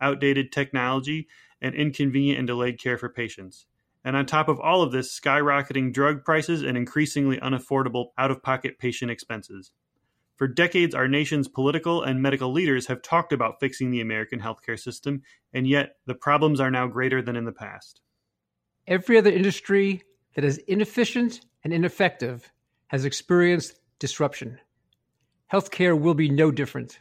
outdated technology, and inconvenient and delayed care for patients. And on top of all of this, skyrocketing drug prices and increasingly unaffordable out of pocket patient expenses. For decades, our nation's political and medical leaders have talked about fixing the American healthcare system, and yet the problems are now greater than in the past. Every other industry that is inefficient and ineffective has experienced disruption. Healthcare will be no different.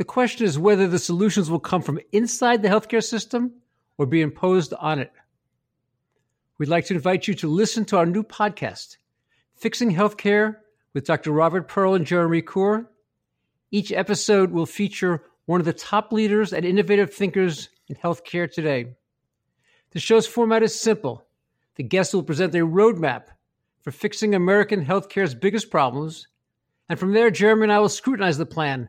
The question is whether the solutions will come from inside the healthcare system or be imposed on it. We'd like to invite you to listen to our new podcast, Fixing Healthcare with Dr. Robert Pearl and Jeremy Corr. Each episode will feature one of the top leaders and innovative thinkers in healthcare today. The show's format is simple. The guests will present a roadmap for fixing American healthcare's biggest problems. And from there, Jeremy and I will scrutinize the plan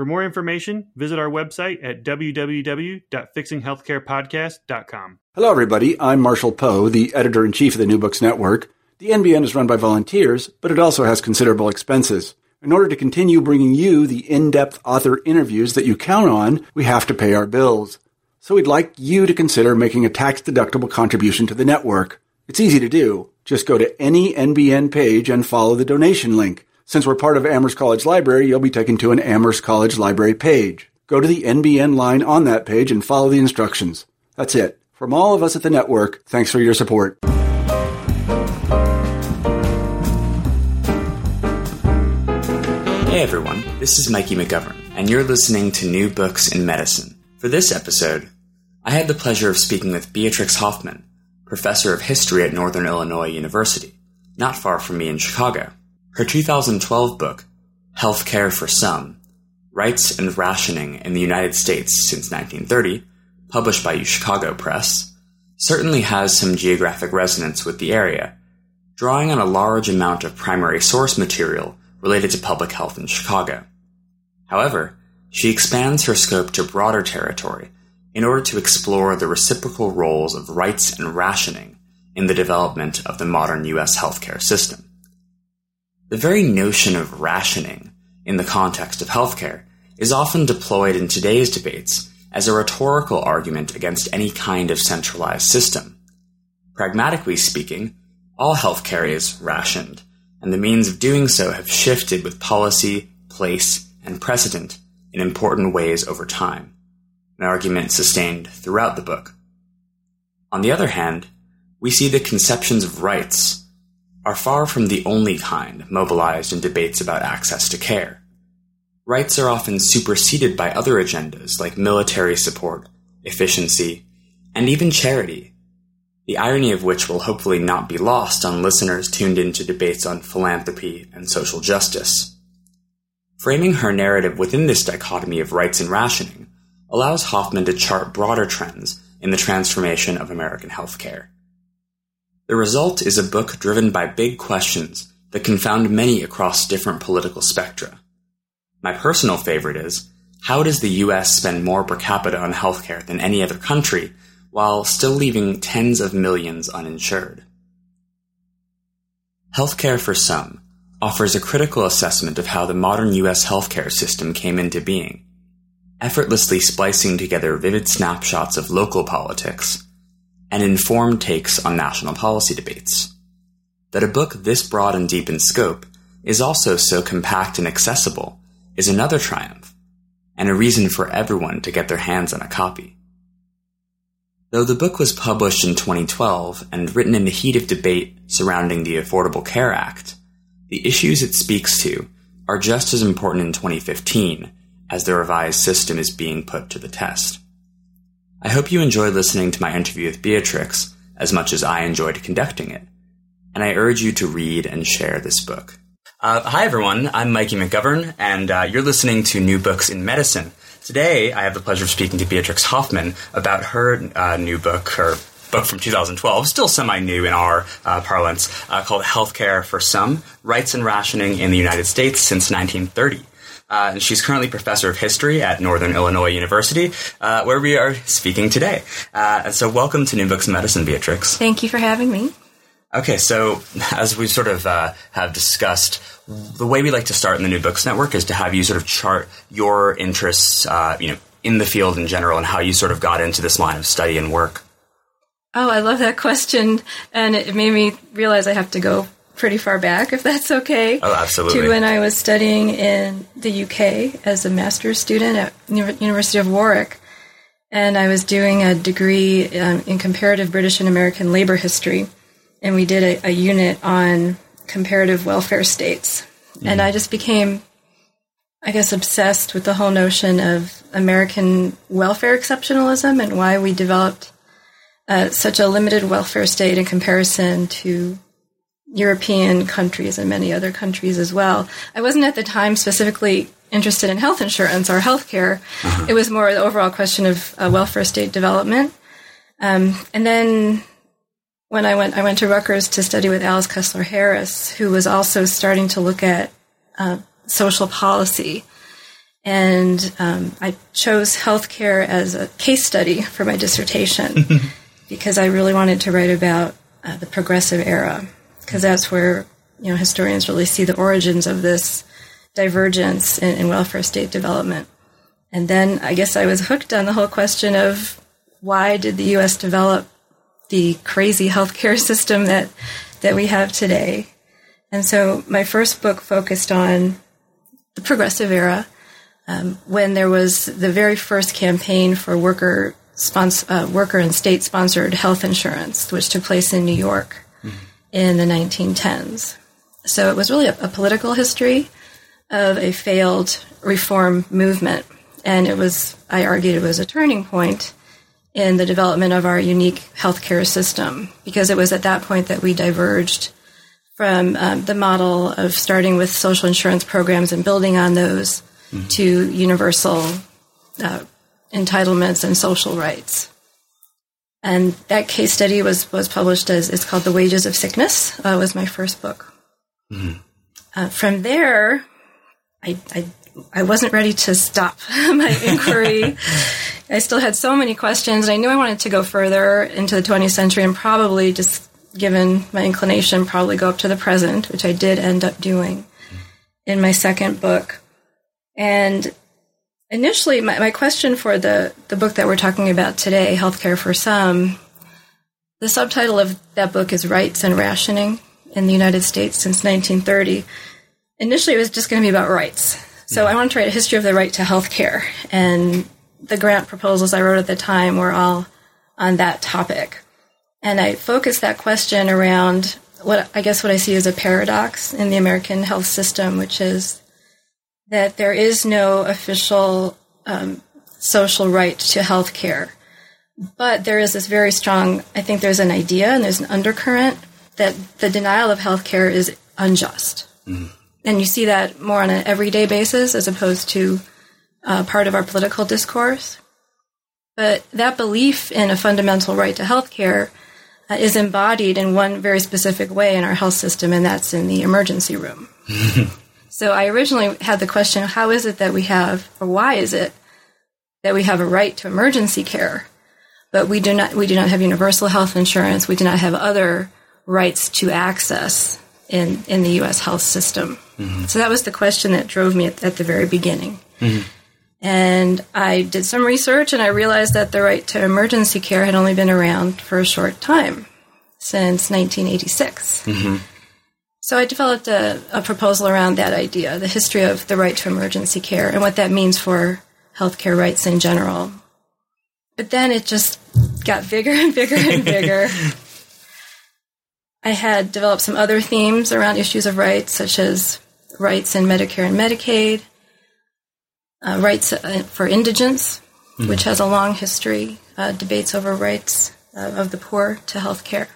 For more information, visit our website at www.fixinghealthcarepodcast.com. Hello, everybody. I'm Marshall Poe, the editor in chief of the New Books Network. The NBN is run by volunteers, but it also has considerable expenses. In order to continue bringing you the in-depth author interviews that you count on, we have to pay our bills. So we'd like you to consider making a tax-deductible contribution to the network. It's easy to do. Just go to any NBN page and follow the donation link. Since we're part of Amherst College Library, you'll be taken to an Amherst College Library page. Go to the NBN line on that page and follow the instructions. That's it. From all of us at the network, thanks for your support. Hey everyone, this is Mikey McGovern, and you're listening to New Books in Medicine. For this episode, I had the pleasure of speaking with Beatrix Hoffman, professor of history at Northern Illinois University, not far from me in Chicago. Her 2012 book, Healthcare for Some Rights and Rationing in the United States Since 1930, published by Chicago Press, certainly has some geographic resonance with the area, drawing on a large amount of primary source material related to public health in Chicago. However, she expands her scope to broader territory in order to explore the reciprocal roles of rights and rationing in the development of the modern U.S. healthcare system. The very notion of rationing in the context of healthcare is often deployed in today's debates as a rhetorical argument against any kind of centralized system. Pragmatically speaking, all healthcare is rationed, and the means of doing so have shifted with policy, place, and precedent in important ways over time, an argument sustained throughout the book. On the other hand, we see the conceptions of rights are far from the only kind mobilized in debates about access to care. Rights are often superseded by other agendas like military support, efficiency, and even charity, the irony of which will hopefully not be lost on listeners tuned into debates on philanthropy and social justice. Framing her narrative within this dichotomy of rights and rationing allows Hoffman to chart broader trends in the transformation of American healthcare. The result is a book driven by big questions that confound many across different political spectra. My personal favorite is how does the US spend more per capita on healthcare than any other country while still leaving tens of millions uninsured? Healthcare for Some offers a critical assessment of how the modern US healthcare system came into being, effortlessly splicing together vivid snapshots of local politics and informed takes on national policy debates. That a book this broad and deep in scope is also so compact and accessible is another triumph, and a reason for everyone to get their hands on a copy. Though the book was published in 2012 and written in the heat of debate surrounding the Affordable Care Act, the issues it speaks to are just as important in 2015 as the revised system is being put to the test. I hope you enjoyed listening to my interview with Beatrix as much as I enjoyed conducting it, and I urge you to read and share this book. Uh, hi, everyone. I'm Mikey McGovern, and uh, you're listening to New Books in Medicine. Today, I have the pleasure of speaking to Beatrix Hoffman about her uh, new book, her book from 2012, still semi-new in our uh, parlance, uh, called Healthcare for Some: Rights and Rationing in the United States Since 1930. Uh, and she's currently professor of history at Northern Illinois University, uh, where we are speaking today. Uh, and so, welcome to New Books in Medicine, Beatrix. Thank you for having me. Okay, so as we sort of uh, have discussed, the way we like to start in the New Books Network is to have you sort of chart your interests, uh, you know, in the field in general, and how you sort of got into this line of study and work. Oh, I love that question, and it made me realize I have to go pretty far back, if that's okay. Oh, absolutely. To when I was studying in the UK as a master's student at University of Warwick, and I was doing a degree um, in comparative British and American labor history, and we did a, a unit on comparative welfare states, mm. and I just became. I guess obsessed with the whole notion of American welfare exceptionalism and why we developed uh, such a limited welfare state in comparison to European countries and many other countries as well. I wasn't at the time specifically interested in health insurance or healthcare. Uh-huh. It was more the overall question of uh, welfare state development. Um, and then when I went, I went to Rutgers to study with Alice Kessler Harris, who was also starting to look at uh, social policy. And um, I chose healthcare as a case study for my dissertation because I really wanted to write about uh, the progressive era because that's where you know historians really see the origins of this divergence in, in, welfare state development. And then I guess I was hooked on the whole question of why did the U.S. develop the crazy healthcare system that that we have today. And so my first book focused on the progressive era, um, when there was the very first campaign for worker sponsor, uh, worker and state sponsored health insurance, which took place in New York in the 1910s. So it was really a, a political history of a failed reform movement. And it was, I argued, it was a turning point in the development of our unique healthcare system because it was at that point that we diverged from um, the model of starting with social insurance programs and building on those mm-hmm. to universal uh, entitlements and social rights. And that case study was, was published as it's called The Wages of Sickness, uh, was my first book. Mm-hmm. Uh, from there, I, I, I wasn't ready to stop my inquiry. I still had so many questions, and I knew I wanted to go further into the 20th century and probably just given my inclination, probably go up to the present, which I did end up doing in my second book. And Initially, my, my question for the, the book that we're talking about today, Healthcare for Some, the subtitle of that book is Rights and Rationing in the United States since 1930. Initially, it was just going to be about rights. So I wanted to write a history of the right to health care. And the grant proposals I wrote at the time were all on that topic. And I focused that question around what I guess what I see as a paradox in the American health system, which is that there is no official um, social right to health care. But there is this very strong, I think there's an idea and there's an undercurrent that the denial of health care is unjust. Mm-hmm. And you see that more on an everyday basis as opposed to uh, part of our political discourse. But that belief in a fundamental right to health care uh, is embodied in one very specific way in our health system, and that's in the emergency room. So I originally had the question how is it that we have, or why is it that we have a right to emergency care, but we do not, we do not have universal health insurance, we do not have other rights to access in, in the U.S. health system? Mm-hmm. So that was the question that drove me at, at the very beginning. Mm-hmm. And I did some research and I realized that the right to emergency care had only been around for a short time, since 1986. Mm-hmm. So I developed a, a, proposal around that idea, the history of the right to emergency care and what that means for healthcare rights in general. but then it just got bigger and bigger and bigger. I had developed some other themes around issues of rights, such as rights in Medicare and Medicaid, uh, rights uh, for indigents, mm-hmm. which has a long history, uh, debates over rights uh, of the poor to health care.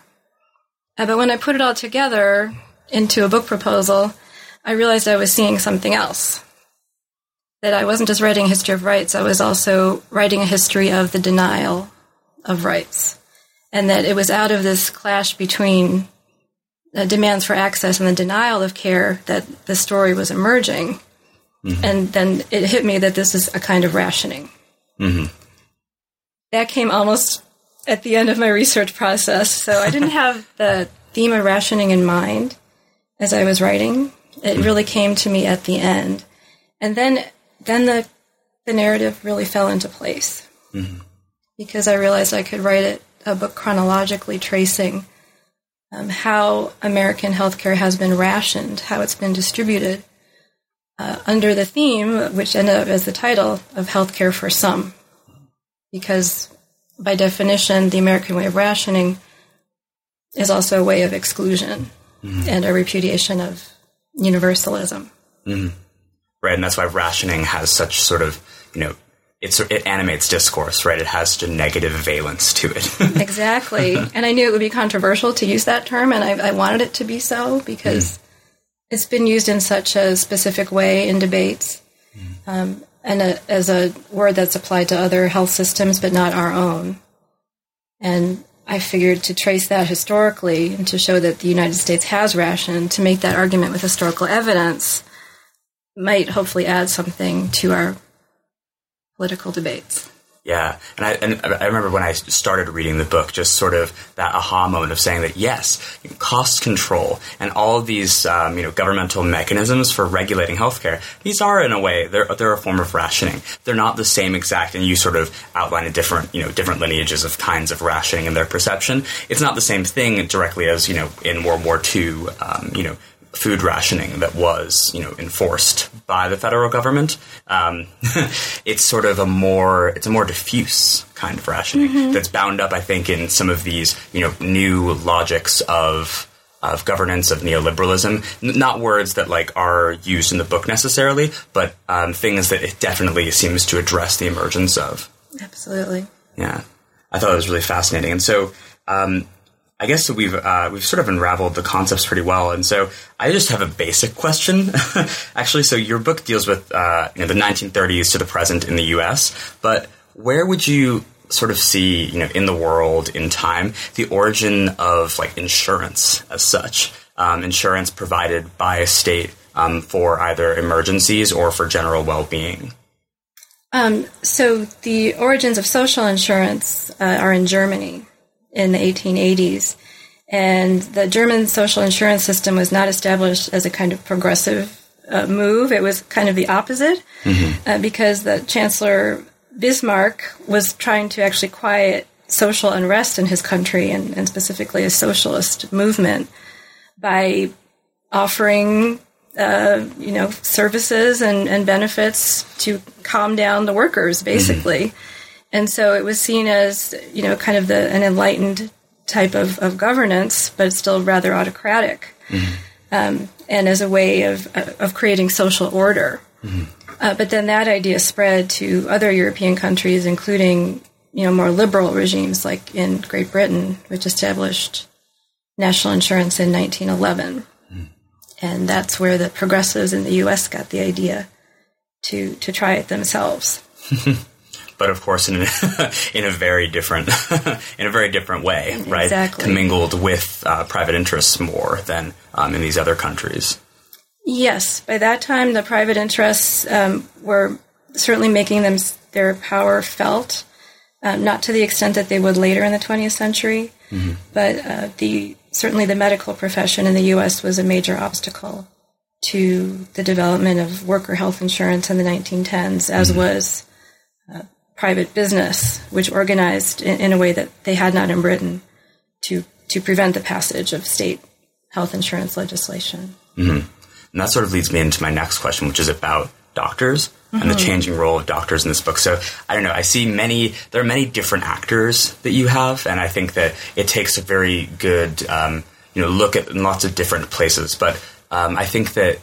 Uh, but when I put it all together into a book proposal, I realized I was seeing something else. That I wasn't just writing a history of rights, I was also writing a history of the denial of rights. And that it was out of this clash between the demands for access and the denial of care that the story was emerging. Mm-hmm. And then it hit me that this is a kind of rationing. Mm-hmm. That came almost at the end of my research process. So I didn't have the theme of rationing in mind as I was writing. It really came to me at the end. And then, then the, the narrative really fell into place mm-hmm. because I realized I could write it, a book chronologically tracing um, how American healthcare has been rationed, how it's been distributed uh, under the theme, which ended up as the title of Healthcare for Some. Because by definition, the American way of rationing is also a way of exclusion mm-hmm. and a repudiation of universalism. Mm-hmm. Right, and that's why rationing has such sort of, you know, it's, it animates discourse, right? It has such a negative valence to it. exactly. And I knew it would be controversial to use that term, and I, I wanted it to be so because mm. it's been used in such a specific way in debates. Mm. Um, and a, as a word that's applied to other health systems, but not our own. And I figured to trace that historically and to show that the United States has rationed, to make that argument with historical evidence, might hopefully add something to our political debates. Yeah, and I and I remember when I started reading the book, just sort of that aha moment of saying that yes, cost control and all of these um, you know governmental mechanisms for regulating healthcare, these are in a way they're they're a form of rationing. They're not the same exact, and you sort of outline a different you know different lineages of kinds of rationing in their perception. It's not the same thing directly as you know in World War II, um, you know food rationing that was, you know, enforced by the federal government. Um, it's sort of a more, it's a more diffuse kind of rationing mm-hmm. that's bound up, I think, in some of these, you know, new logics of of governance of neoliberalism. N- not words that like are used in the book necessarily, but um, things that it definitely seems to address the emergence of. Absolutely. Yeah, I thought it was really fascinating, and so. Um, I guess we've uh, we've sort of unraveled the concepts pretty well, and so I just have a basic question, actually. So your book deals with uh, you know, the 1930s to the present in the U.S., but where would you sort of see you know in the world in time the origin of like insurance as such, um, insurance provided by a state um, for either emergencies or for general well-being? Um, so the origins of social insurance uh, are in Germany in the 1880s. And the German social insurance system was not established as a kind of progressive uh, move. It was kind of the opposite mm-hmm. uh, because the Chancellor Bismarck was trying to actually quiet social unrest in his country and, and specifically a socialist movement by offering uh, you know services and, and, benefits to calm down the workers basically mm-hmm. And so it was seen as, you know, kind of the, an enlightened type of, of governance, but still rather autocratic, mm-hmm. um, and as a way of, of creating social order. Mm-hmm. Uh, but then that idea spread to other European countries, including, you know, more liberal regimes like in Great Britain, which established national insurance in 1911. Mm-hmm. And that's where the progressives in the U.S. got the idea to, to try it themselves. but of course in a, in a very different in a very different way, right? Exactly. Commingled with uh, private interests more than um, in these other countries. Yes, by that time the private interests um, were certainly making them their power felt, um, not to the extent that they would later in the 20th century, mm-hmm. but uh, the certainly the medical profession in the U.S. was a major obstacle to the development of worker health insurance in the 1910s, as mm-hmm. was private business, which organized in, in, a way that they had not in Britain to to prevent the passage of state health insurance legislation. Mm-hmm. And that sort of leads me into my next question, which is about doctors mm-hmm. and the mm-hmm. changing role of doctors in this book. So I don't know. I see many. There are many different actors that you have, and I think that it takes a very good, um, you know, look at lots of different places. But um, I think that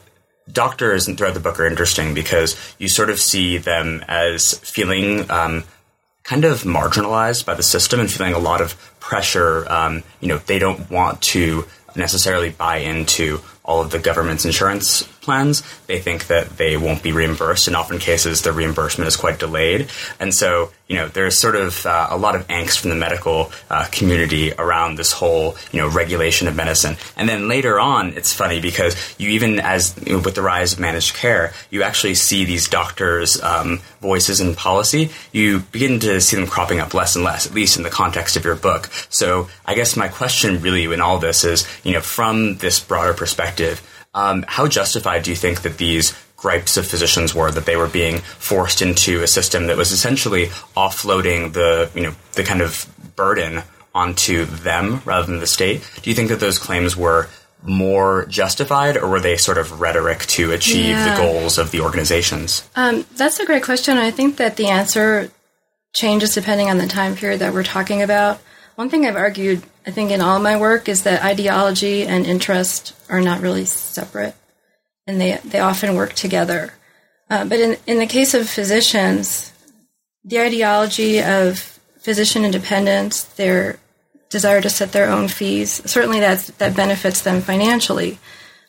doctors throughout the book are interesting because you sort of see them as feeling um, kind of marginalized by the system and feeling a lot of pressure. Um, you know, they don't want to necessarily buy into all of the government's insurance plans. They think that they won't be reimbursed. and often cases, the reimbursement is quite delayed. And so, you know, there's sort of uh, a lot of angst from the medical uh, community around this whole, you know, regulation of medicine. And then later on, it's funny because you even, as you know, with the rise of managed care, you actually see these doctors' um, voices in policy. You begin to see them cropping up less and less, at least in the context of your book. So I guess my question really in all this is, you know, from this broader perspective, um, how justified do you think that these gripes of physicians were that they were being forced into a system that was essentially offloading the you know the kind of burden onto them rather than the state? Do you think that those claims were more justified, or were they sort of rhetoric to achieve yeah. the goals of the organizations? Um, that's a great question. I think that the answer changes depending on the time period that we're talking about. One thing I've argued, I think, in all my work is that ideology and interest are not really separate, and they they often work together. Uh, but in in the case of physicians, the ideology of physician independence, their desire to set their own fees, certainly that that benefits them financially.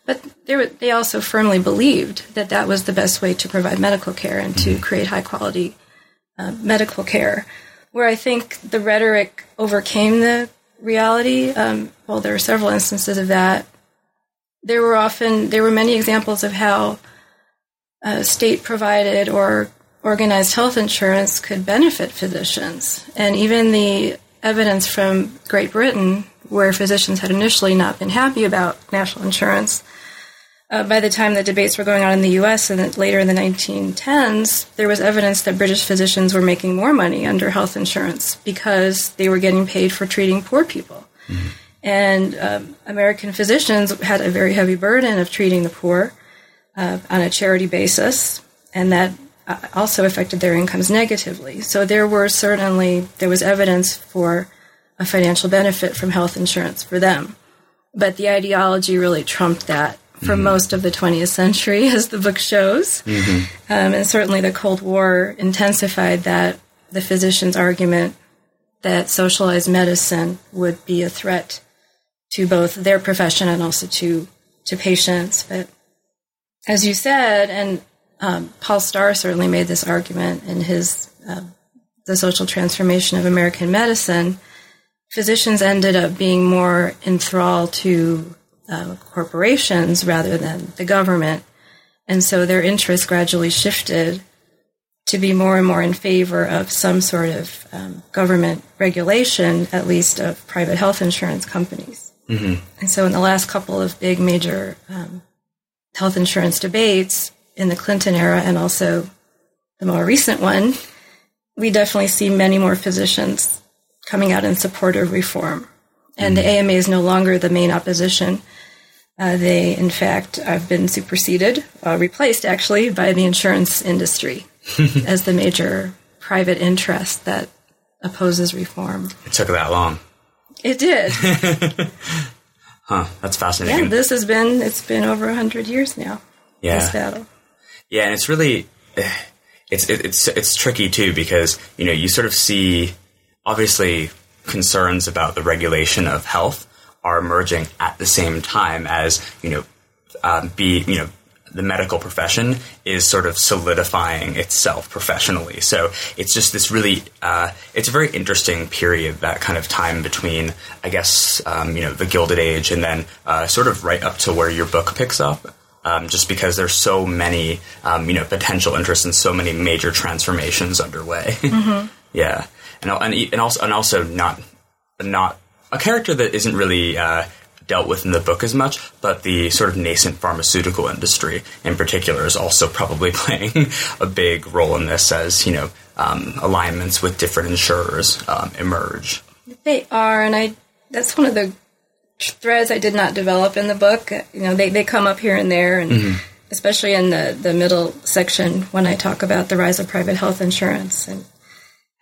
But they, they also firmly believed that that was the best way to provide medical care and to mm-hmm. create high quality uh, medical care where I think the rhetoric overcame the reality. Um, well, there are several instances of that. There were often there were many examples of how uh, state provided or organized health insurance could benefit physicians, and even the evidence from Great Britain, where physicians had initially not been happy about national insurance, uh, by the time the debates were going on in the U.S. and later in the 1910s, there was evidence that British physicians were making more money under health insurance because they were getting paid for treating poor people. Mm-hmm. And um, American physicians had a very heavy burden of treating the poor uh, on a charity basis, and that uh, also affected their incomes negatively. So there were certainly there was evidence for a financial benefit from health insurance for them, but the ideology really trumped that for mm-hmm. most of the 20th century, as the book shows. Mm-hmm. Um, and certainly the Cold War intensified that, the physician's argument that socialized medicine would be a threat to both their profession and also to, to patients. But as you said, and um, Paul Starr certainly made this argument in his uh, The Social Transformation of American Medicine, physicians ended up being more enthralled to uh, corporations rather than the government. And so their interests gradually shifted to be more and more in favor of some sort of um, government regulation, at least of private health insurance companies. Mm-hmm. And so, in the last couple of big major um, health insurance debates in the Clinton era and also the more recent one, we definitely see many more physicians coming out in support of reform. And mm-hmm. the AMA is no longer the main opposition. Uh, they, in fact, have been superseded, uh, replaced actually, by the insurance industry as the major private interest that opposes reform. It took that long. It did. huh. That's fascinating. Yeah, this has been it's been over hundred years now. Yeah. This battle. Yeah, and it's really it's it's it's tricky too because you know you sort of see obviously concerns about the regulation of health are emerging at the same time as you know um, be you know the medical profession is sort of solidifying itself professionally. So it's just this really, uh, it's a very interesting period, that kind of time between, I guess, um, you know, the Gilded Age and then uh, sort of right up to where your book picks up. Um, just because there's so many, um, you know, potential interests and so many major transformations underway. Mm-hmm. yeah, and, and and also and also not not a character that isn't really uh, dealt with in the book as much, but the sort of nascent pharmaceutical industry in particular is also probably playing a big role in this as, you know, um, alignments with different insurers um, emerge. They are, and I that's one of the threads I did not develop in the book. You know, they, they come up here and there, and mm-hmm. especially in the, the middle section when I talk about the rise of private health insurance and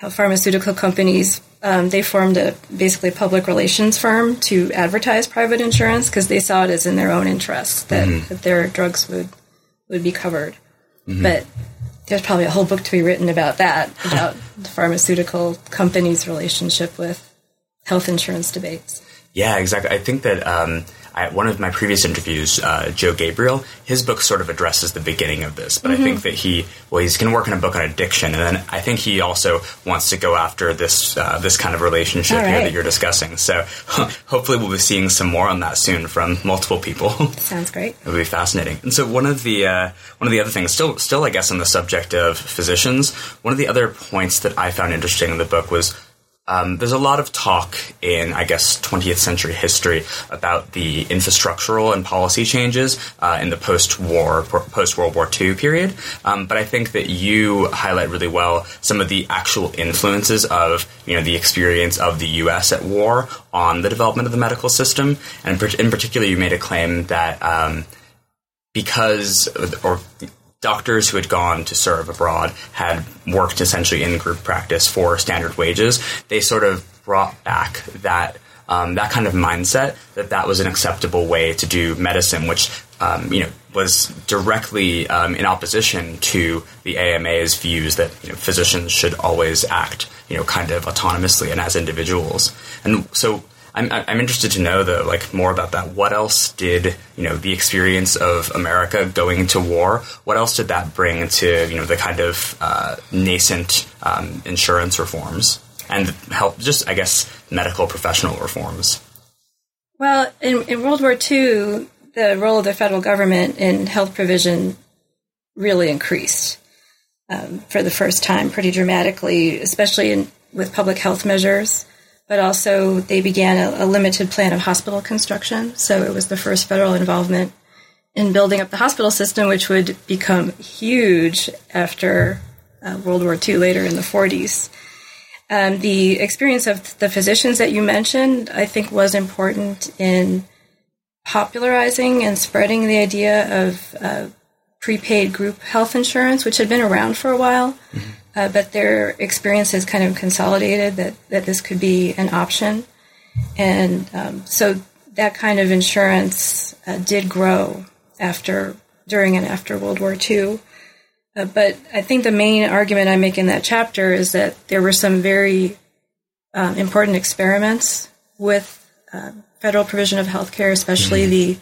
how pharmaceutical companies um, they formed a basically public relations firm to advertise private insurance because they saw it as in their own interest that, mm-hmm. that their drugs would would be covered. Mm-hmm. But there's probably a whole book to be written about that about the pharmaceutical companies' relationship with health insurance debates. Yeah, exactly. I think that um, I, one of my previous interviews, uh, Joe Gabriel, his book sort of addresses the beginning of this, but mm-hmm. I think that he, well, he's going to work on a book on addiction, and then I think he also wants to go after this uh, this kind of relationship right. here that you're discussing. So hopefully, we'll be seeing some more on that soon from multiple people. Sounds great. It'll be fascinating. And so one of the uh, one of the other things, still still I guess on the subject of physicians, one of the other points that I found interesting in the book was um, there's a lot of talk in, I guess, 20th century history about the infrastructural and policy changes uh, in the post-war, post-World War II period. Um, but I think that you highlight really well some of the actual influences of, you know, the experience of the U.S. at war on the development of the medical system. And in particular, you made a claim that um, because, or doctors who had gone to serve abroad had worked essentially in group practice for standard wages. They sort of brought back that um, that kind of mindset that that was an acceptable way to do medicine, which um, you know was directly um, in opposition to the AMA's views that you know, physicians should always act you know kind of autonomously and as individuals. And so I'm, I'm interested to know the like more about that. What else did you know the experience of America going to war? What else did that bring to you know the kind of uh, nascent um, insurance reforms and help just I guess medical professional reforms? Well, in, in World War II, the role of the federal government in health provision really increased um, for the first time pretty dramatically, especially in, with public health measures but also they began a, a, limited plan of hospital construction. So it was the first federal involvement in building up the hospital system, which would become huge after uh, World War II later in the 40s. Um, the experience of the physicians that you mentioned, I think, was important in popularizing and spreading the idea of uh, prepaid group health insurance, which had been around for a while. Mm-hmm uh, but their experience has kind of consolidated that, that this could be an option. And um, so that kind of insurance uh, did grow after, during and after World War II. Uh, but I think the main argument I make in that chapter is that there were some very um, important experiments with uh, federal provision of health care, especially mm-hmm. the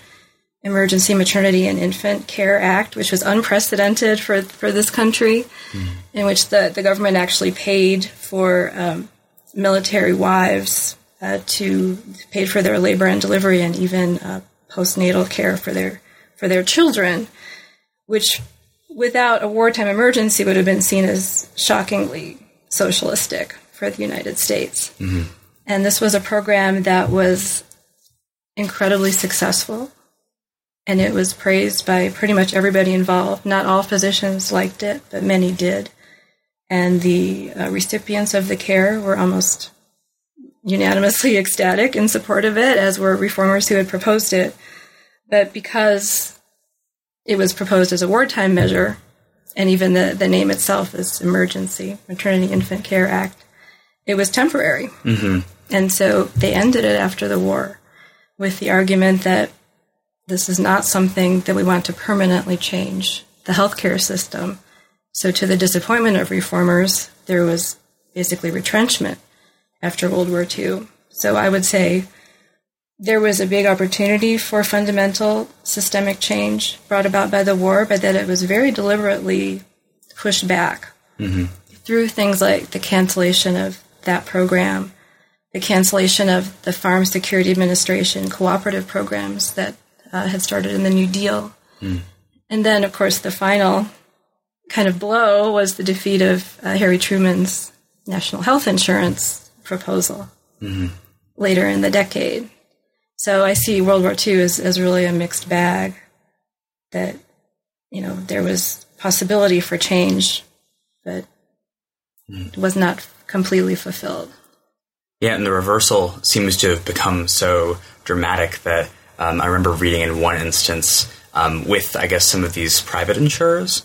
Emergency Maternity and Infant Care Act, which was unprecedented for, for this country, mm. in which the, the government actually paid for um, military wives uh, to paid for their labor and delivery and even uh, postnatal care for their for their children, which without a wartime emergency would have been seen as shockingly socialistic for the United States. Mm-hmm. And this was a program that was incredibly successful and it was praised by pretty much everybody involved. Not all physicians liked it, but many did. And the uh, recipients of the care were almost unanimously ecstatic in support of it, as were reformers who had proposed it. But because it was proposed as a wartime measure, and even the, the name itself is Emergency Maternity Infant Care Act, it was temporary. Mm-hmm. And so they ended it after the war with the argument that this is not something that we want to permanently change the healthcare system. So, to the disappointment of reformers, there was basically retrenchment after World War II. So, I would say there was a big opportunity for fundamental systemic change brought about by the war, but that it was very deliberately pushed back mm-hmm. through things like the cancellation of that program, the cancellation of the Farm Security Administration cooperative programs that uh, had started in the New Deal. Mm. And then, of course, the final kind of blow was the defeat of uh, Harry Truman's national health insurance proposal mm-hmm. later in the decade. So I see World War II as, as really a mixed bag that, you know, there was possibility for change, but mm. it was not completely fulfilled. Yeah, and the reversal seems to have become so dramatic that um, I remember reading in one instance um, with, I guess, some of these private insurers,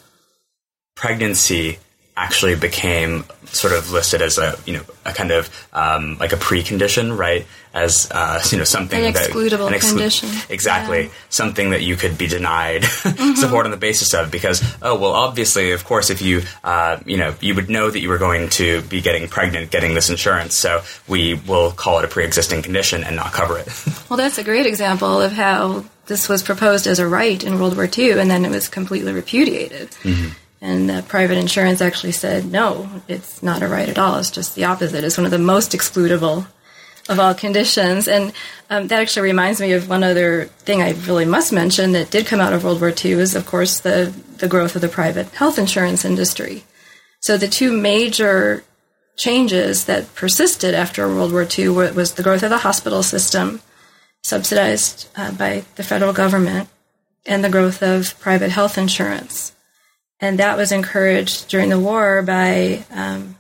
pregnancy actually became sort of listed as a you know a kind of um, like a precondition, right? As uh, you know something an that excludable an exclu- condition. exactly Yeah. something that you could be denied Mm-hmm. support on the basis of because oh well obviously of course if you uh, you know you would know that you were going to be getting pregnant getting this insurance so we will call it a pre-existing condition and not cover it Well, that's a great example of how this was proposed as a right in World War II, and then it was completely repudiated. And uh, private insurance actually said, no, it's not a right at all. It's just the opposite. It's one of the most excludable of all conditions. And um, that actually reminds me of one other thing I really must mention that did come out of World War II is, of course, the, the growth of the private health insurance industry. So the two major changes that persisted after World War II was the growth of the hospital system, subsidized uh, by the federal government, and the growth of private health insurance. And that was encouraged during the war by um,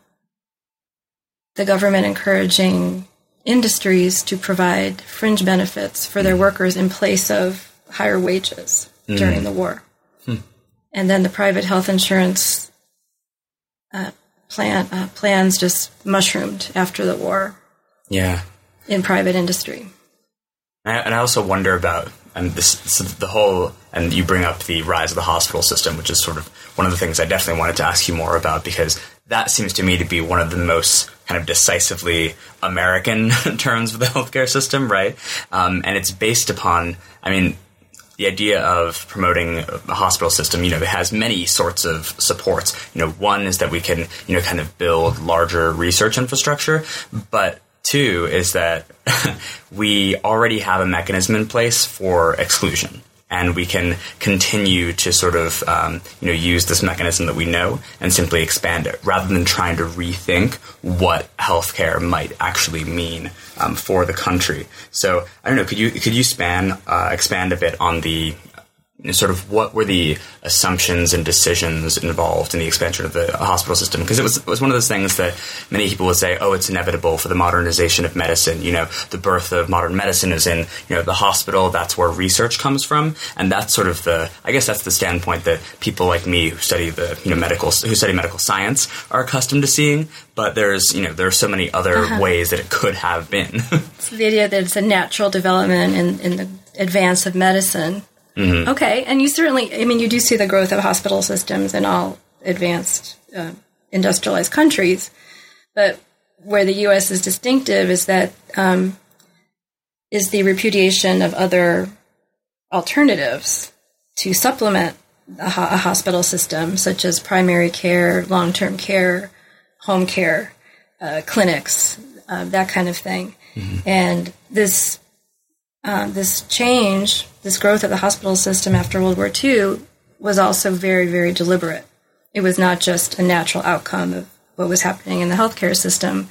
the government encouraging industries to provide fringe benefits for their workers in place of higher wages during the war. And then the private health insurance uh, plan uh, plans just mushroomed after the war yeah in private industry. And I, and I also wonder about and this, so the whole and you bring up the rise of the hospital system, which is sort of one of the things I definitely wanted to ask you more about because that seems to me to be one of the most kind of decisively American terms of the healthcare system, right? Um, and it's based upon, I mean, the idea of promoting a hospital system, you know, it has many sorts of supports. You know, one is that we can, you know, kind of build larger research infrastructure, but two is that we already have a mechanism in place for exclusion. And we can continue to sort of, um, you know, use this mechanism that we know and simply expand it, rather than trying to rethink what healthcare might actually mean um, for the country. So I don't know. Could you could you span uh, expand a bit on the sort of what were the assumptions and decisions involved in the expansion of the hospital system? Because it was it was one of those things that many people would say, oh, it's inevitable for the modernization of medicine. You know, the birth of modern medicine is in you know the hospital. That's where research comes from, and that's sort of the I guess that's the standpoint that people like me who study the you know medical who study medical science are accustomed to seeing. But there's you know there are so many other uh-huh. ways that it could have been. So the idea that it's a natural development in, in the advance of medicine. Okay, and you certainly, I mean, you do see the growth of hospital systems in all advanced uh, industrialized countries, but where the U.S. is distinctive is that um, is the repudiation of other alternatives to supplement a, ho- a hospital system, such as primary care, long-term care, home care, uh, clinics, uh, that kind of thing. And this um, this change, this growth of the hospital system after World War II, was also very, very deliberate. It was not just a natural outcome of what was happening in the healthcare system.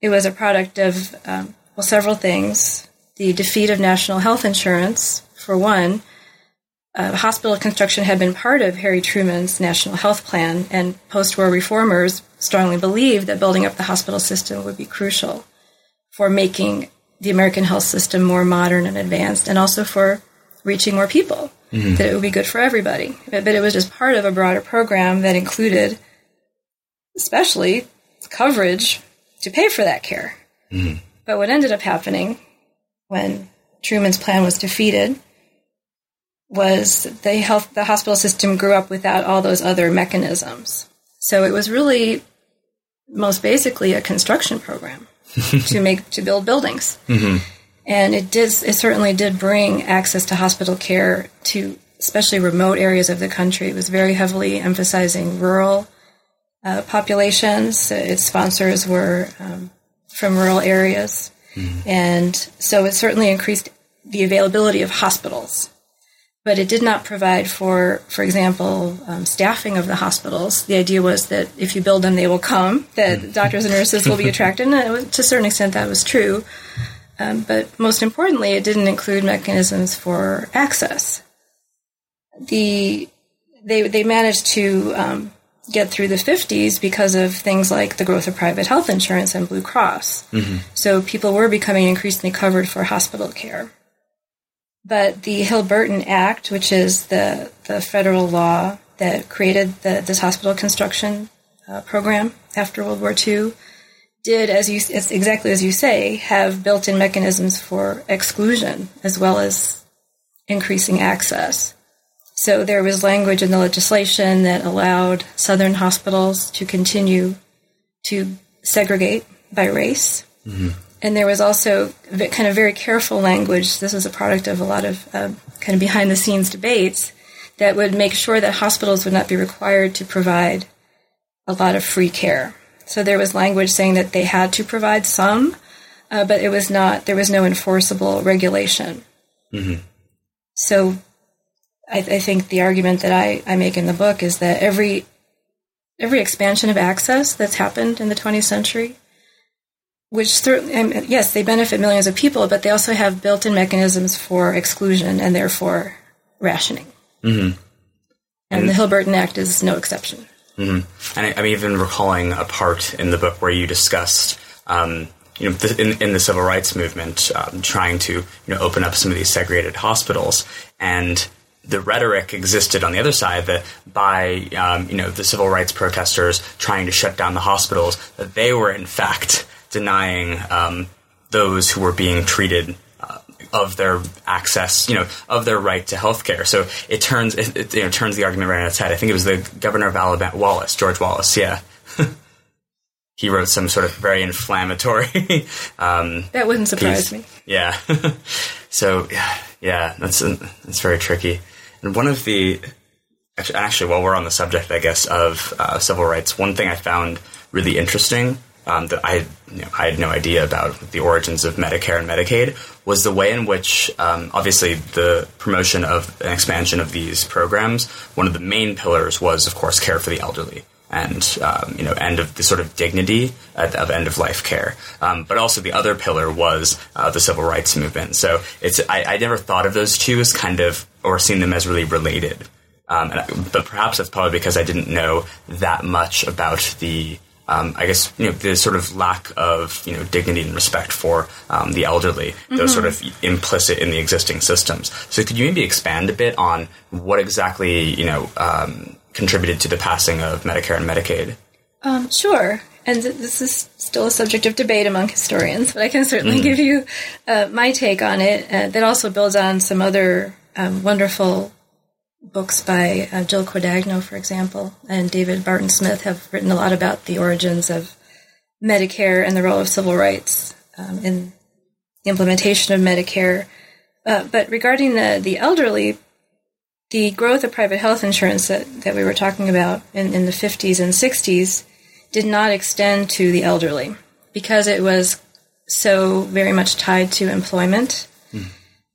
It was a product of, um, well, several things. The defeat of national health insurance, for one. Uh, hospital construction had been part of Harry Truman's national health plan, and post war reformers strongly believed that building up the hospital system would be crucial for making the American health system more modern and advanced, and also for reaching more people. Mm-hmm. That it would be good for everybody. But, but it was just part of a broader program that included, especially, coverage to pay for that care. Mm-hmm. But what ended up happening when Truman's plan was defeated was the health the hospital system grew up without all those other mechanisms. So it was really most basically a construction program to make to build buildings. And it did it certainly did bring access to hospital care to especially remote areas of the country. It was very heavily emphasizing rural uh, populations. Its sponsors were um, from rural areas. And so it certainly increased the availability of hospitals. But it did not provide for, for example, um, staffing of the hospitals. The idea was that if you build them, they will come, that doctors and nurses will be attracted. And was, to a certain extent, that was true. Um, but most importantly, it didn't include mechanisms for access. The they they managed to um, get through the 50s because of things like the growth of private health insurance and Blue Cross. So people were becoming increasingly covered for hospital care. But the Hill-Burton Act, which is the, the federal law that created the, this hospital construction uh, program after World War II, did, as you exactly as you say, have built-in mechanisms for exclusion as well as increasing access. So there was language in the legislation that allowed Southern hospitals to continue to segregate by race. Mm-hmm. And there was also kind of very careful language. This was a product of a lot of uh, kind of behind the scenes debates that would make sure that hospitals would not be required to provide a lot of free care. So there was language saying that they had to provide some, uh, but it was not, there was no enforceable regulation. Mm-hmm. So I, I, think the argument that I, I make in the book is that every, every expansion of access that's happened in the 20th century, which certainly, yes, they benefit millions of people, but they also have built in mechanisms for exclusion and therefore rationing. Mm-hmm. And, and the Hill-Burton Act is no exception. Mm-hmm. And I, am even recalling a part in the book where you discussed, um, you know, in, in, the civil rights movement, um, trying to you know open up some of these segregated hospitals, and the rhetoric existed on the other side that by um, you know the civil rights protesters trying to shut down the hospitals, that they were in fact denying um, those who were being treated of their access, you know, of their right to health care. So it turns, it, it, you know, turns the argument right on its head. I think it was the governor of Alabama, Wallace, George Wallace. Yeah. he wrote some sort of very inflammatory. um, that wouldn't surprise piece. me. Yeah. so yeah, that's that's very tricky. And one of the actually, while we're on the subject, I guess of uh, civil rights, one thing I found really interesting um, that I you know, I had no idea about the origins of Medicare and Medicaid was the way in which um, obviously the promotion of an expansion of these programs. One of the main pillars was, of course, care for the elderly and um, you know end of the sort of dignity of, end of life care. Um, but also the other pillar was uh, the civil rights movement. So it's I, I, never thought of those two as kind of or seen them as really related. Um, I, but perhaps that's probably because I didn't know that much about the um, I guess you know the sort of lack of you know dignity and respect for um, the elderly, mm-hmm. those sort of implicit in the existing systems. So could you maybe expand a bit on what exactly you know um, contributed to the passing of Medicare and Medicaid? Um, sure. And this is still a subject of debate among historians, but I can certainly mm. give you uh, my take on it. Uh, that also builds on some other um, wonderful books by uh, Jill Quadagno, for example, and David Barton Smith have written a lot about the origins of Medicare and the role of civil rights um, in the implementation of Medicare. Uh, but regarding the, the elderly, the growth of private health insurance that, that we were talking about in, in the 50s and 60s did not extend to the elderly because it was so very much tied to employment. Mm.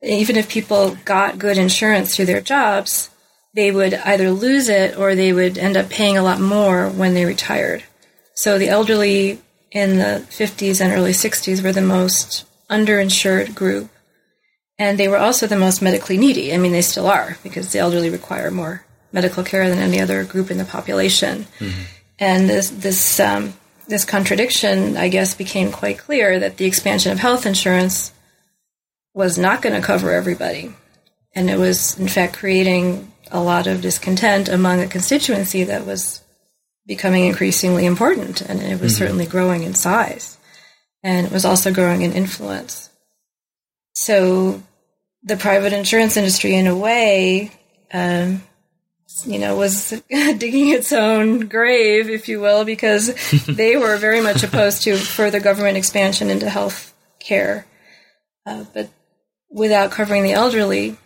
Even if people got good insurance through their jobs, they would either lose it or they would end up paying a lot more when they retired. So the elderly in the 50s and early 60s were the most underinsured group. And they were also the most medically needy. I mean, they still are because the elderly require more medical care than any other group in the population. Mm-hmm. And this, this, um, this contradiction, I guess, became quite clear that the expansion of health insurance was not going to cover everybody. And it was, in fact, creating a lot of discontent among a constituency that was becoming increasingly important, and it was mm-hmm. certainly growing in size, and it was also growing in influence. So, the private insurance industry, in a way, um, you know, was digging its own grave, if you will, because they were very much opposed to further government expansion into health care. Uh, but without covering the elderly, you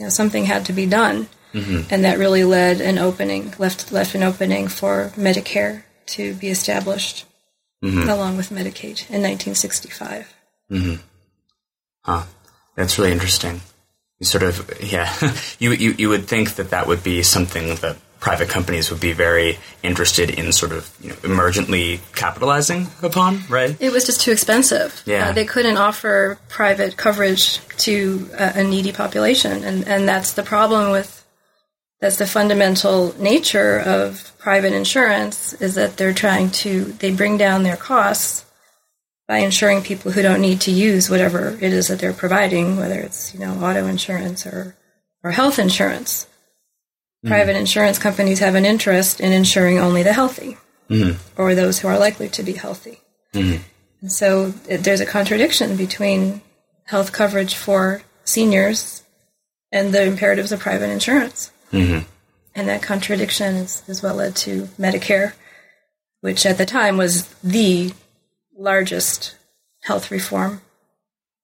know, something had to be done. Mm-hmm. And that really led an opening, left left an opening for Medicare to be established, mm-hmm. along with Medicaid in 1965. Mm-hmm. Huh. That's really interesting. You sort of, yeah, you, you you would think that that would be something that private companies would be very interested in sort of you know, emergently capitalizing upon, right? It was just too expensive. Yeah. Uh, they couldn't offer private coverage to uh, a needy population, and, and that's the problem with that's the fundamental nature of private insurance is that they're trying to they bring down their costs by insuring people who don't need to use whatever it is that they're providing, whether it's you know auto insurance or or health insurance. Mm-hmm. Private insurance companies have an interest in insuring only the healthy mm-hmm. or those who are likely to be healthy. Mm-hmm. And so it, there's a contradiction between health coverage for seniors and the imperatives of private insurance. Mm-hmm. And that contradiction is, is what led to Medicare, which at the time was the largest health reform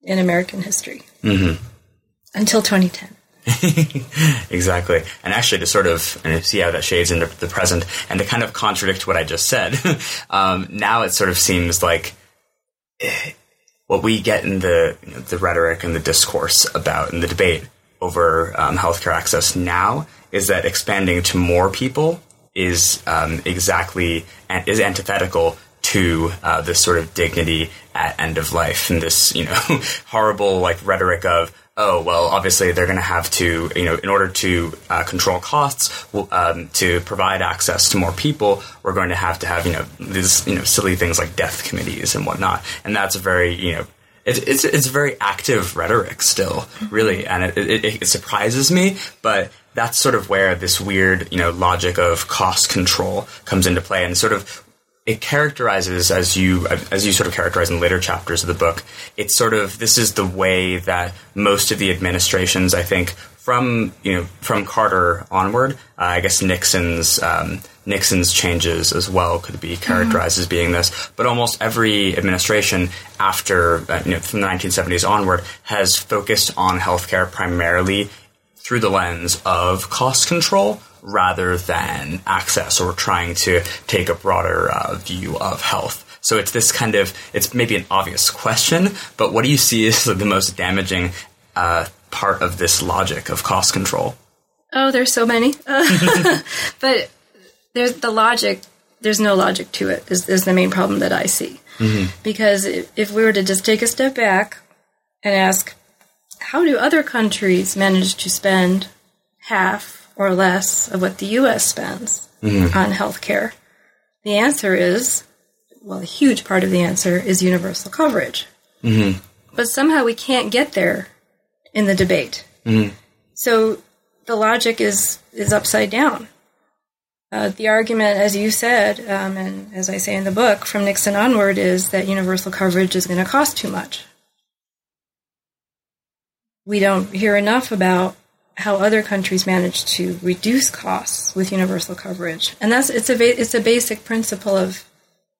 in American history mm-hmm. until 2010. exactly. And actually, to sort of and see how that shades into the present, and to kind of contradict what I just said, um, now it sort of seems like eh, what we get in the you know, the rhetoric and the discourse about in the debate over um, healthcare access now is that expanding to more people is um, exactly is antithetical to uh, this sort of dignity at end of life and this you know horrible like rhetoric of oh well obviously they're going to have to you know in order to uh, control costs um, to provide access to more people we're going to have to have you know these you know silly things like death committees and whatnot and that's a very you know it, it's it's very active rhetoric still, really, and it, it, it, surprises me. But that's sort of where this weird, you know, logic of cost control comes into play, and sort of it characterizes as you as you sort of characterize in later chapters of the book. It's sort of this is the way that most of the administrations, I think, from you know from Carter onward, uh, I guess Nixon's um, Nixon's changes as well could be characterized mm-hmm. as being this. But almost every administration after uh, you know from the 1970s onward has focused on healthcare primarily through the lens of cost control rather than access or trying to take a broader uh, view of health. So it's this kind of it's maybe an obvious question, but what do you see as the most damaging uh, part of this logic of cost control? Oh, there's so many. but there's the logic, there's no logic to it, is, is the main problem that I see. Mm-hmm. Because if we were to just take a step back and ask, how do other countries manage to spend half or less of what the U.S. spends mm-hmm. on healthcare? The answer is, well, a huge part of the answer is universal coverage. Mm-hmm. But somehow we can't get there in the debate. Mm-hmm. So the logic is is upside down. Uh, the argument, as you said, um, and as I say in the book, from Nixon onward, is that universal coverage is going to cost too much. We don't hear enough about how other countries manage to reduce costs with universal coverage, and that's it's a it's a basic principle of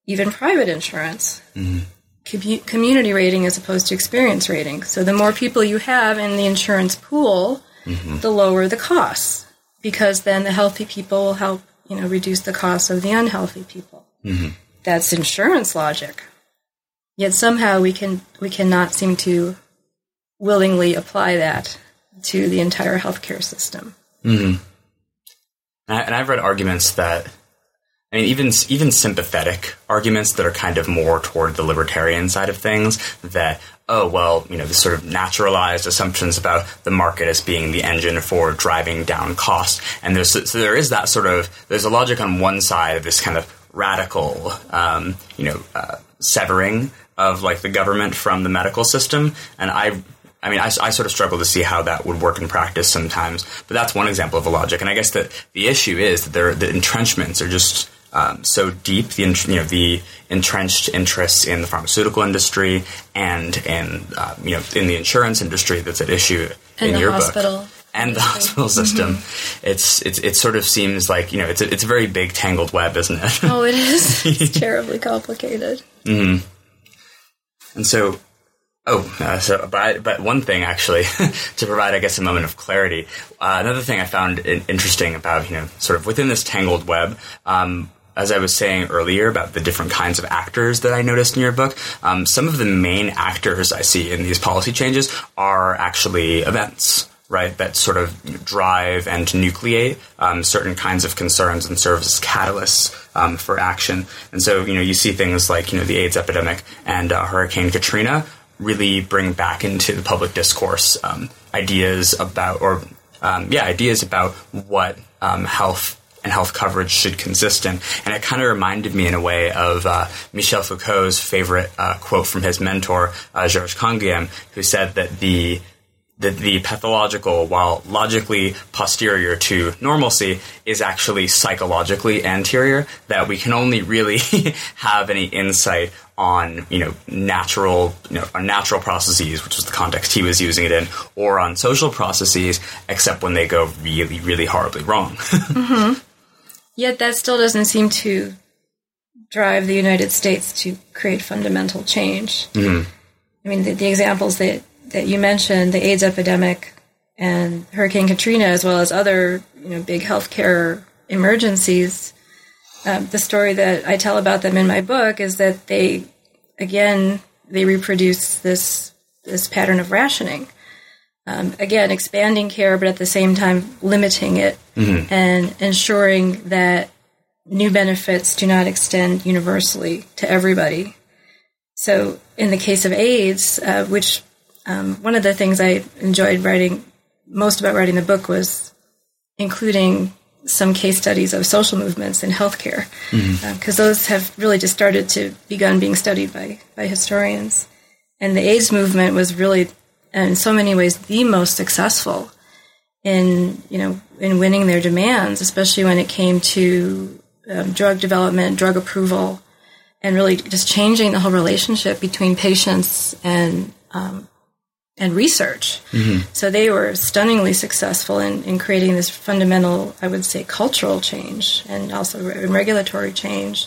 even private insurance. Mm-hmm community rating as opposed to experience rating. So the more people you have in the insurance pool, mm-hmm. the lower the costs because then the healthy people will help, you know, reduce the costs of the unhealthy people. Mm-hmm. That's insurance logic. Yet somehow we can we cannot seem to willingly apply that to the entire healthcare system. Mm-hmm. And I've read arguments that I mean, even even sympathetic arguments that are kind of more toward the libertarian side of things. That oh well, you know, the sort of naturalized assumptions about the market as being the engine for driving down cost, and there's so there is that sort of there's a logic on one side of this kind of radical, um, you know, uh, severing of like the government from the medical system, and I I mean, I, I, sort of struggle to see how that would work in practice sometimes, but that's one example of a logic. And I guess that the issue is that there, the entrenchments are just um, so deep, the you know the entrenched interests in the pharmaceutical industry and in uh, you know in the insurance industry that's at issue and in your hospital. book and the hospital system. Mm-hmm. It's, it's it sort of seems like you know it's a, it's a very big tangled web, isn't it? oh, it is. It's terribly complicated. Mm-hmm. And so Oh, uh, so but but one thing actually to provide, I guess, a moment of clarity. Uh, another thing I found interesting about you know sort of within this tangled web. Um, as I was saying earlier about the different kinds of actors that I noticed in your book, um, some of the main actors I see in these policy changes are actually events right, that sort of drive and nucleate um, certain kinds of concerns and serve as catalysts um, for action. And so, you know, you see things like, you know, the AIDS epidemic and uh, Hurricane Katrina really bring back into the public discourse um, ideas about, or um, yeah, ideas about what um, health and health coverage should consist in. And it kind of reminded me in a way of uh, Michel Foucault's favorite uh, quote from his mentor, uh, Georges Canguilhem, who said that the that the pathological, while logically posterior to normalcy, is actually psychologically anterior. That we can only really have any insight on, you know, natural, you know, on natural processes, which was the context he was using it in, or on social processes, except when they go really, really horribly wrong. mm-hmm. Yet that still doesn't seem to drive the United States to create fundamental change. Mm-hmm. I mean, the, the examples that that you mentioned, the AIDS epidemic and Hurricane Katrina, as well as other you know big healthcare emergencies. Um, the story that I tell about them in my book is that they, again, they reproduce this this pattern of rationing. Um, again, expanding care, but at the same time limiting it mm-hmm. and ensuring that new benefits do not extend universally to everybody. So, in the case of AIDS, uh, which um, one of the things I enjoyed writing most about writing the book was including some case studies of social movements in healthcare, because mm-hmm. uh, those have really just started to begun being studied by by historians. And the AIDS movement was really, in so many ways, the most successful in you know in winning their demands, especially when it came to um, drug development, drug approval, and really just changing the whole relationship between patients and um, and research. Mm-hmm. So they were stunningly successful in, in creating this fundamental, I would say, cultural change and also in regulatory change,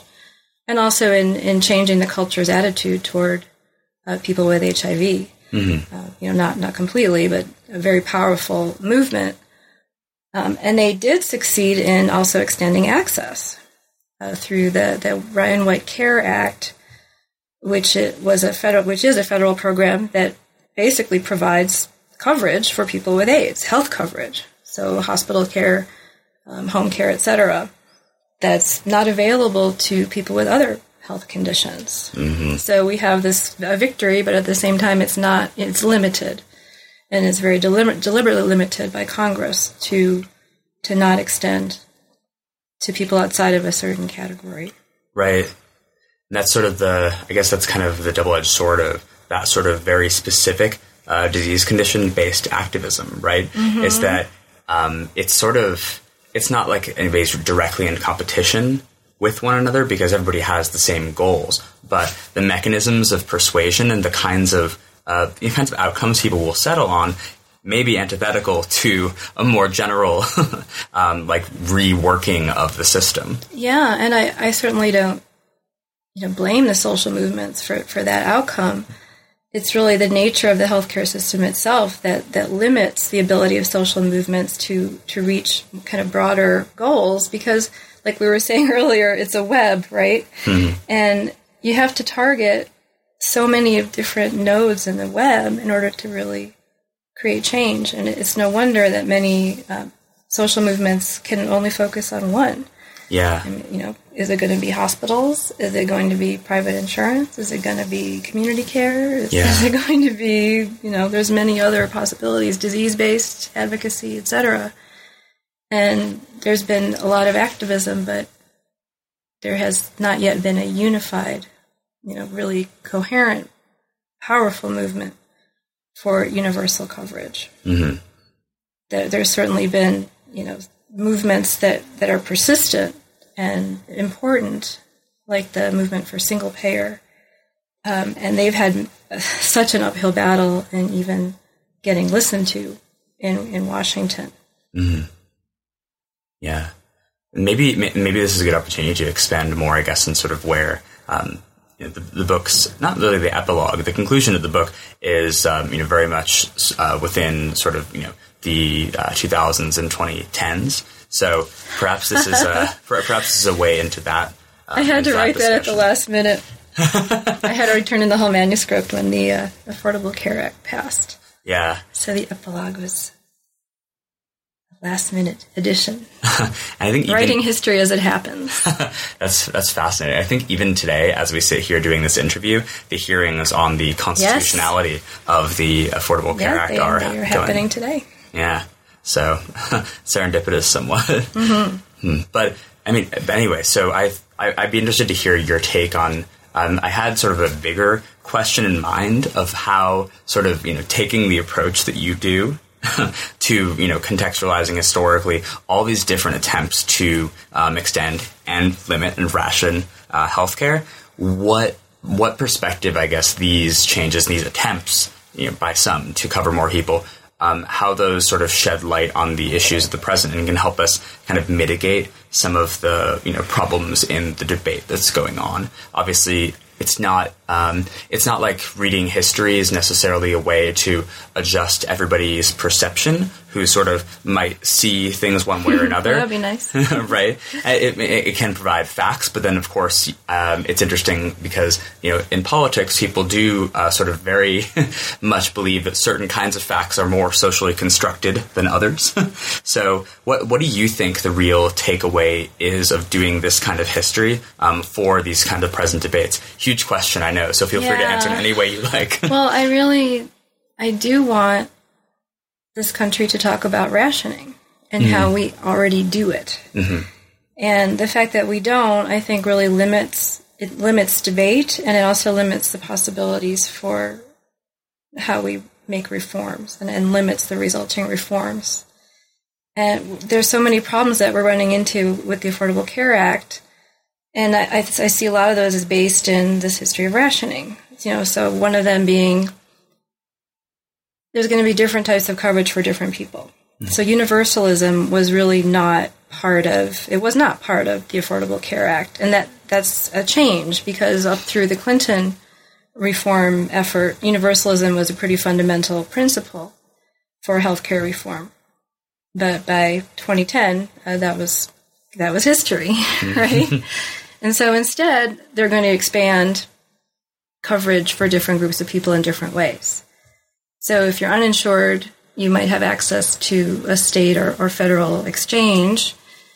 and also in, in changing the culture's attitude toward uh, people with HIV. Mm-hmm. Uh, you know, not not completely, but a very powerful movement. Um, and they did succeed in also extending access uh, through the the Ryan White Care Act, which it was a federal, which is a federal program that basically provides coverage for people with AIDS, health coverage. So hospital care, um, home care, etc. That's not available to people with other health conditions. Mm-hmm. So we have this victory, but at the same time, it's not. It's limited, and it's very deliber- deliberately limited by Congress to to not extend to people outside of a certain category. Right. And that's sort of the. I guess that's kind of the double edged sword of that sort of very specific uh, disease condition based activism, right? Mm-hmm. Is that um, it's sort of it's not like anybody's directly in competition with one another because everybody has the same goals, but the mechanisms of persuasion and the kinds of uh, the kinds of outcomes people will settle on may be antithetical to a more general um, like reworking of the system. Yeah, and I, I certainly don't you know blame the social movements for, for that outcome it's really the nature of the healthcare system itself that, that limits the ability of social movements to, to reach kind of broader goals because, like we were saying earlier, it's a web, right? Mm-hmm. And you have to target so many of different nodes in the web in order to really create change. And it's no wonder that many uh, social movements can only focus on one. Yeah. you know, is it going to be hospitals? Is it going to be private insurance? Is it going to be community care? Is, yeah. is it going to be, you know, there's many other possibilities, disease-based advocacy, etc. And there's been a lot of activism, but there has not yet been a unified, you know, really coherent, powerful movement for universal coverage. Mm-hmm. There, there's certainly been, you know, movements that, that are persistent and important, like the movement for single payer. Um, and they've had such an uphill battle and even getting listened to in, in Washington. Mm-hmm. Yeah. Maybe, maybe this is a good opportunity to expand more, I guess, in sort of where, um, you know, the, the, book's not really the epilogue. The conclusion of the book is, um, you know, very much uh, within sort of, you know, the uh, 2000s and 2010s. So perhaps this is a perhaps this is a way into that. Uh, I had to write that at the last minute. I had already turned in the whole manuscript when the uh, Affordable Care Act passed. Yeah. So the epilogue was last minute addition. I think even, writing history as it happens. that's that's fascinating. I think even today, as we sit here doing this interview, the hearings on the constitutionality yes. of the Affordable Care yeah, Act they, are, they are happening today. Yeah. So serendipitous somewhat. Mm-hmm. Hmm. But I mean, but anyway, so I, I I'd be interested to hear your take on. Um, I had sort of a bigger question in mind of how sort of you know taking the approach that you do to you know contextualizing historically all these different attempts to um, extend and limit and ration uh, healthcare. What what perspective, I guess, these changes, these attempts, you know, by some to cover more people, um, how those sort of shed light on the issues of the present and can help us kind of mitigate some of the you know problems in the debate that's going on. Obviously, it's not um, it's not like reading history is necessarily a way to adjust everybody's perception who sort of might see things one way or another. That'd be nice, right? It, it, it, can provide facts, but then of course um, it's interesting because you know in politics people do uh, sort of very much believe that certain kinds of facts are more socially constructed than others. so what what do you think the real takeaway is of doing this kind of history um, for these kind of present debates? Huge question, I know. So feel Yeah. free to answer in any way you like. well, I really, I do want this country to talk about rationing and how mm-hmm. we already do it. Mm-hmm. And the fact that we don't, I think, really limits it limits debate, and it also limits the possibilities for how we make reforms, and, and limits the resulting reforms. And there's so many problems that we're running into with the Affordable Care Act and I, I, I see a lot of those as based in this history of rationing. You know, so one of them being there's going to be different types of coverage for different people. So universalism was really not part of it was not part of the Affordable Care Act, and that that's a change because up through the Clinton reform effort, universalism was a pretty fundamental principle for healthcare reform. But by 2010, uh, that was that was history, right? and so instead, they're going to expand coverage for different groups of people in different ways. So if you're uninsured, you might have access to a state or, or federal exchange.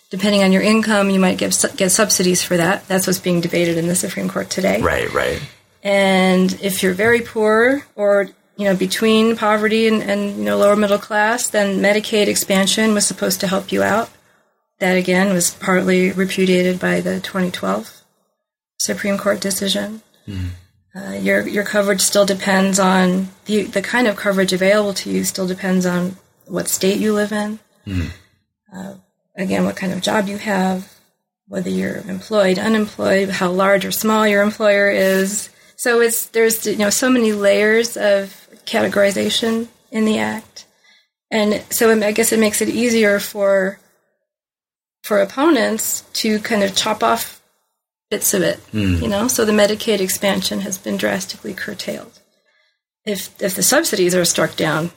Depending on your income, you might get, get subsidies for that. That's what's being debated in the Supreme Court today. right, right. And if you're very poor or you know between poverty and, and you know lower middle class, then Medicaid expansion was supposed to help you out. That again was partly repudiated by the 2012 Supreme Court decision. Uh, your your coverage still depends on the the kind of coverage available to you. Still depends on what state you live in. Uh, again, what kind of job you have, whether you're employed, unemployed, how large or small your employer is. So it's there's you know so many layers of categorization in the act, and so I guess it makes it easier for for opponents to kind of chop off bits of it. You know, so the Medicaid expansion has been drastically curtailed. If if the subsidies are struck down,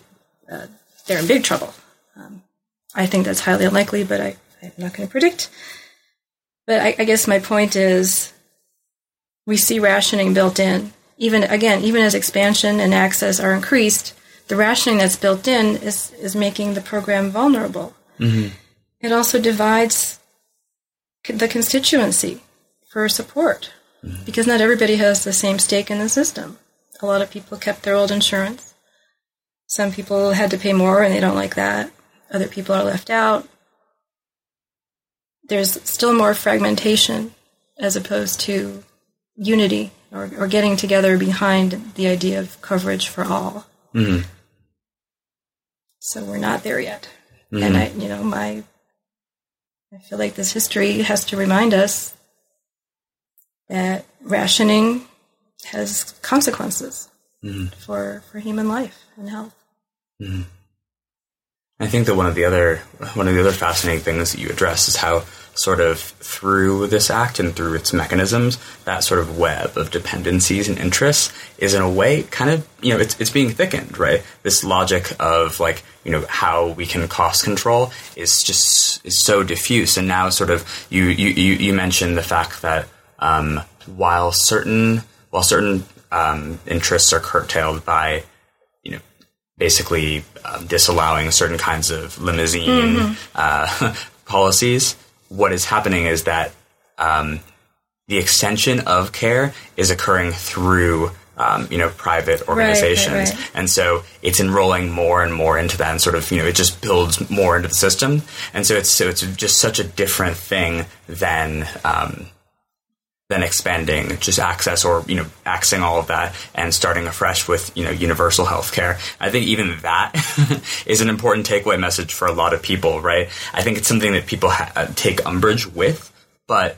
uh, they're in big trouble. Um, I think that's highly unlikely, but I, I'm not going to predict. But I, I guess my point is, we see rationing built in. Even again, even as expansion and access are increased, the rationing that's built in is is making the program vulnerable. It also divides the constituency for support mm-hmm. because not everybody has the same stake in the system. A lot of people kept their old insurance. Some people had to pay more and they don't like that. Other people are left out. There's still more fragmentation as opposed to unity or, or getting together behind the idea of coverage for all. Mm-hmm. So we're not there yet. And mm-hmm. I, you know, my, I feel like this history has to remind us that rationing has consequences mm-hmm. for for human life and health. Mm-hmm. I think that one of the other one of the other fascinating things that you address is how sort of through this act and through its mechanisms, that sort of web of dependencies and interests is in a way kind of you know it's it's being thickened, right? This logic of like you know how we can cost control is just is so diffuse, and now sort of you you you, you mentioned the fact that um, while certain while certain um, interests are curtailed by you know basically um, disallowing certain kinds of limousine uh, policies. What is happening is that um, the extension of care is occurring through um, you know, private organizations. right, right. And so it's enrolling more and more into that and sort of, you know, it just builds more into the system. And so it's, so it's just such a different thing than, um, than expanding just access or, you know, axing all of that and starting afresh with, you know, universal healthcare. I think even that is an important takeaway message for a lot of people, right? I think it's something that people ha- uh, take umbrage with, but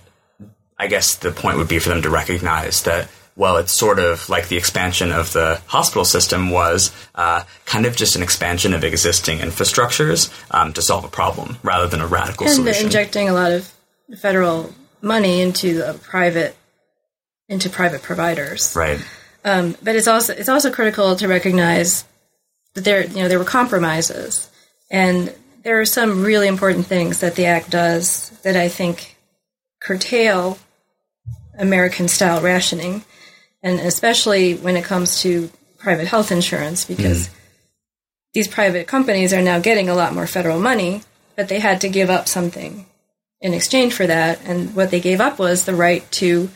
I guess the point would be for them to recognize that well, it's sort of like the expansion of the hospital system was uh, kind of just an expansion of existing infrastructures um, to solve a problem rather than a radical and solution. injecting a lot of federal money into the private into private providers. right. Um, but it's also it's also critical to recognize that there you know there were compromises, and there are some really important things that the act does that I think curtail American style rationing, and especially when it comes to private health insurance because these private companies are now getting a lot more federal money, but they had to give up something in exchange for that, and what they gave up was the right to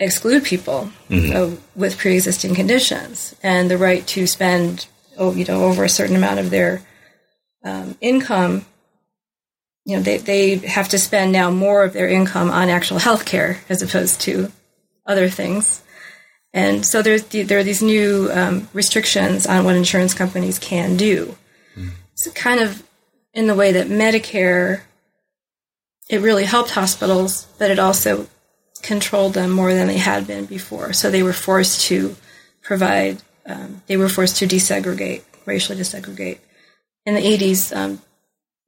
exclude people uh, with pre-existing conditions and the right to spend oh, you know over a certain amount of their um, income. You know they, they have to spend now more of their income on actual health care as opposed to other things. And so there's the, there are these new um, restrictions on what insurance companies can do. It's kind of in the way that medicare it really helped hospitals but it also controlled them more than they had been before. So they were forced to provide, um, they were forced to desegregate, racially desegregate. In the 80s, um,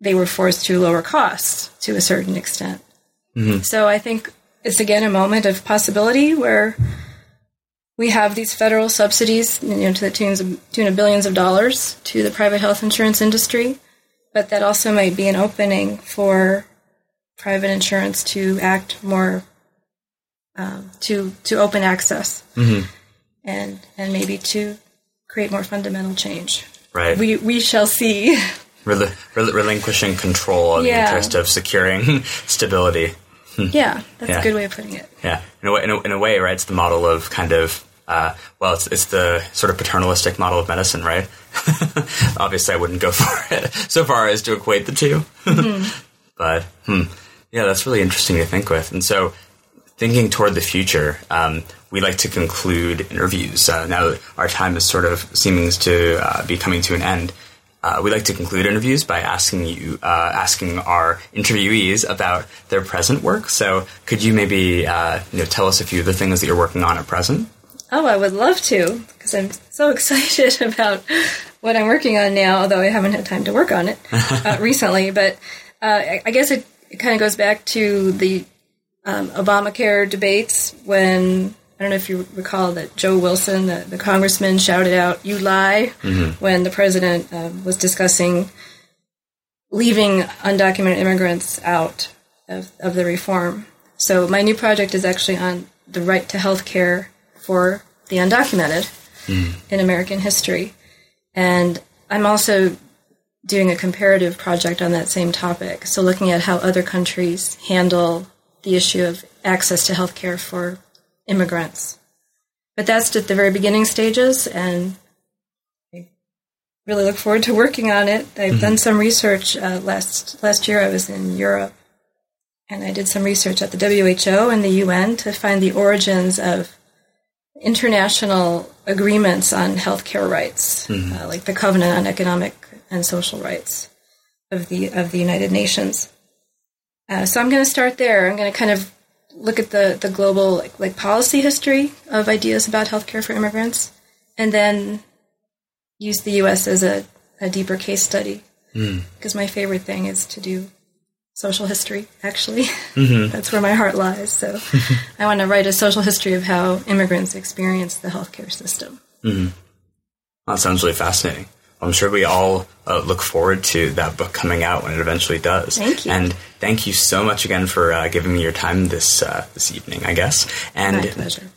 they were forced to lower costs to a certain extent. So I think it's again a moment of possibility where we have these federal subsidies, you know, to the tunes of, tune of billions of dollars to the private health insurance industry, but that also might be an opening for private insurance to act more um, to to open access and and maybe to create more fundamental change. Right. We we shall see. Rel- rel- relinquishing control in the interest of securing stability. yeah, that's Yeah. a good way of putting it. Yeah, in a way, in a, in a way, right? It's the model of kind of, uh, well, it's, it's the sort of paternalistic model of medicine, right? Obviously, I wouldn't go for it so far as to equate the 2 but hmm, yeah, that's really interesting to think with. And so, thinking toward the future, um, we like to conclude interviews. Uh, now that our time is sort of seeming to uh, be coming to an end, uh, we like to conclude interviews by asking you, uh, asking our interviewees about their present work. So, could you maybe uh, you know, tell us a few of the things that you're working on at present? Oh, I would love to because I'm so excited about what I'm working on now. Although I haven't had time to work on it uh, recently, but uh, I, I guess it, it kind of goes back to the um, Obamacare debates when I don't know if you recall that Joe Wilson, the, the congressman, shouted out "You lie" when the president um, was discussing leaving undocumented immigrants out of, of the reform. So my new project is actually on the right to health care for the undocumented in American history. And I'm also doing a comparative project on that same topic. So looking at how other countries handle the issue of access to health care for immigrants. But that's at the very beginning stages and I really look forward to working on it. I've done some research uh, last last year I was in Europe and I did some research at the WHO and the UN to find the origins of international agreements on healthcare rights, uh, like the Covenant on Economic and Social Rights of the of the United Nations. Uh, so I'm going to start there. I'm going to kind of look at the the global like, like policy history of ideas about healthcare for immigrants, and then use the U.S. as a, a deeper case study. Hmm. Because my favorite thing is to do social history. Actually, mm-hmm. that's where my heart lies. So I want to write a social history of how immigrants experience the healthcare system. Mm-hmm. That sounds really fascinating. I'm sure we all uh, look forward to that book coming out when it eventually does. Thank you. And thank you so much again for uh, giving me your time this uh, this evening, I guess. And My pleasure.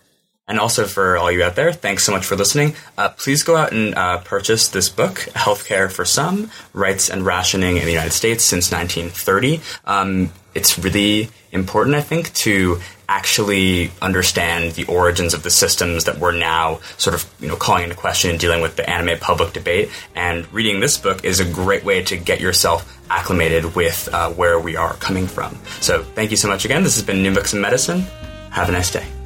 And also for all you out there, thanks so much for listening. Uh, please go out and uh, purchase this book, Healthcare for Some Rights and Rationing in the United States since 1930. Um, it's really important, I think, to actually understand the origins of the systems that we're now sort of you know calling into question and dealing with the anime public debate. And reading this book is a great way to get yourself acclimated with uh, where we are coming from. So thank you so much again. This has been New Books in Medicine. Have a nice day.